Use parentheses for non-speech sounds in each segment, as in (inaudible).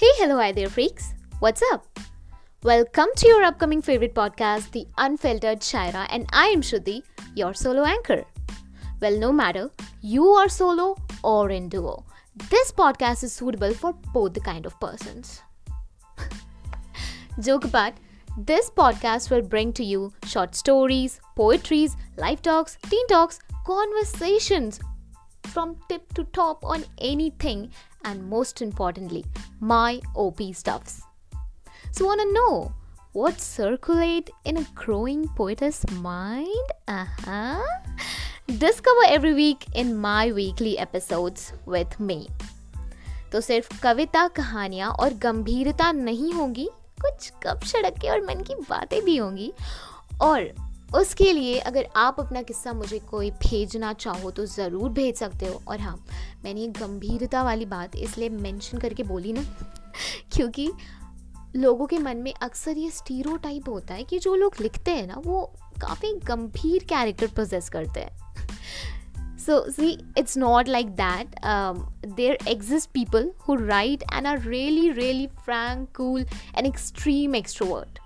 hello, hi there, freaks. What's up? Welcome to your upcoming favorite podcast, The Unfiltered Shaira, and I am Shruti, your solo anchor. Well, no matter you are solo or in duo, this podcast is suitable for both the kind of persons. (laughs) Joke apart, this podcast will bring to you short stories, poetries, life talks, teen talks, conversations from tip to top on anything, and most importantly, my OP stuffs. So, wanna know what circulate in a growing poetess mind? Uh-huh. Discover every week in my weekly episodes with me. तो सिर्फ़ कविता कहानियाँ और गंभीरता नहीं होगी कुछ cup सड़के और मन की बातें भी होंगी और उसके लिए अगर आप अपना किस्सा मुझे कोई भेजना चाहो तो ज़रूर भेज सकते हो। और हाँ मैंने ये गंभीरता वाली बात इसलिए मेंशन करके बोली ना (laughs) क्योंकि लोगों के मन में अक्सर ये स्टीरो टाइप होता है कि जो लोग लिखते हैं ना वो काफ़ी गंभीर कैरेक्टर प्रोजेस करते हैं। (laughs) See it's not like that. Um, there exist people who write and are really really frank cool and extreme extrovert.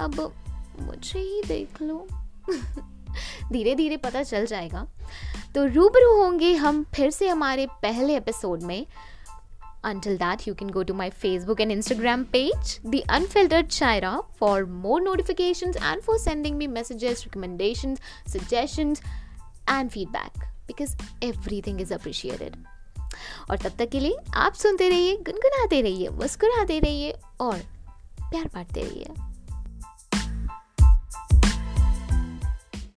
अब मुझे ही देख लो। (laughs) धीरे धीरे पता चल जाएगा। तो रूबरू होंगे हम फिर से हमारे पहले एपिसोड में। Until that you can go to my Facebook and Instagram page the unfiltered Shayra for more notification and for sending me messages recommendation suggestion and feedback because everything is appreciated और तब तक के लिए आप सुनते रहिए, गुनगुनाते रहिए, मुस्कुराते रहिए, और प्यार बांटते रहिए।